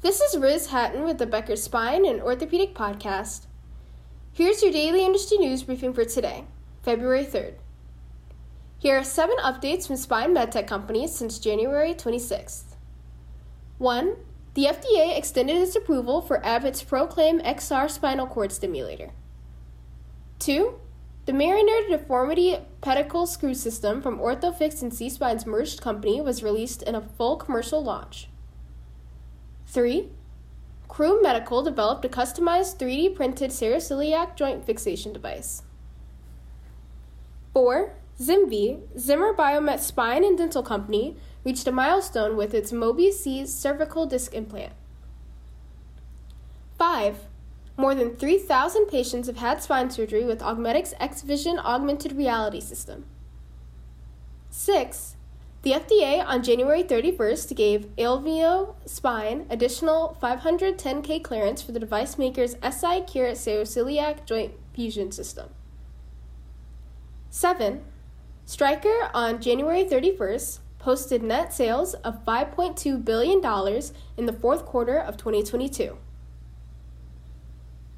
This is Riz Hatton with the Becker Spine and Orthopedic Podcast. Here's your daily industry news briefing for today, February 3rd. Here are seven updates from spine medtech companies since January 26th. 1. The FDA extended its approval for Abbott's Proclaim XR spinal cord stimulator. 2. The Mariner Deformity Pedicle Screw System from Orthofix and SeaSpine's merged company was released in a full commercial launch. 3. Croom Medical developed a customized 3D printed sacroiliac joint fixation device. 4. ZimVie, Zimmer Biomet Spine and Dental Company, reached a milestone with its Mobi C cervical disc implant. 5. More than 3,000 patients have had spine surgery with Augmedics X Vision augmented reality system. 6. The FDA on January 31st gave Alveo Spine additional 510K clearance for the device maker's SI Curate Sacroiliac Joint Fusion System. 7. Stryker on January 31st posted net sales of $5.2 billion in the fourth quarter of 2022.